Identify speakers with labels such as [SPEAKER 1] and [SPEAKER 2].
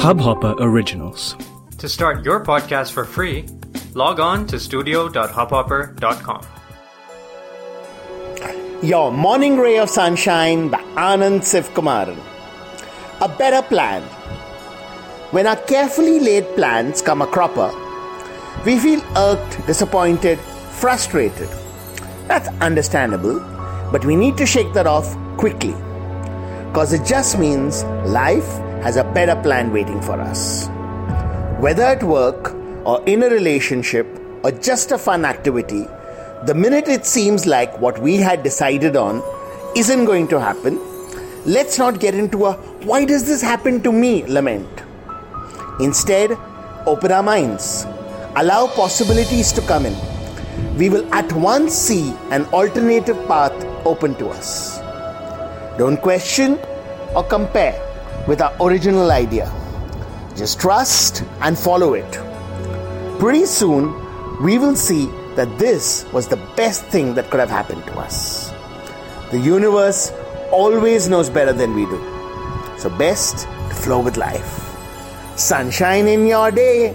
[SPEAKER 1] Hubhopper Originals.
[SPEAKER 2] To start your podcast for free, log on to studio.hubhopper.com.
[SPEAKER 3] Your Morning Ray of Sunshine by Anand Sivkumaran. A better plan. When our carefully laid plans come a cropper, we feel irked, disappointed, frustrated. That's understandable, but we need to shake that off quickly. Because it just means life has a better plan waiting for us. Whether at work or in a relationship or just a fun activity, the minute it seems like what we had decided on isn't going to happen, let's not get into a why does this happen to me lament. Instead, open our minds, allow possibilities to come in. We will at once see an alternative path open to us. Don't question or compare with our original idea. Just trust and follow it. Pretty soon, we will see that this was the best thing that could have happened to us. The universe always knows better than we do. So, best to flow with life. Sunshine in your day.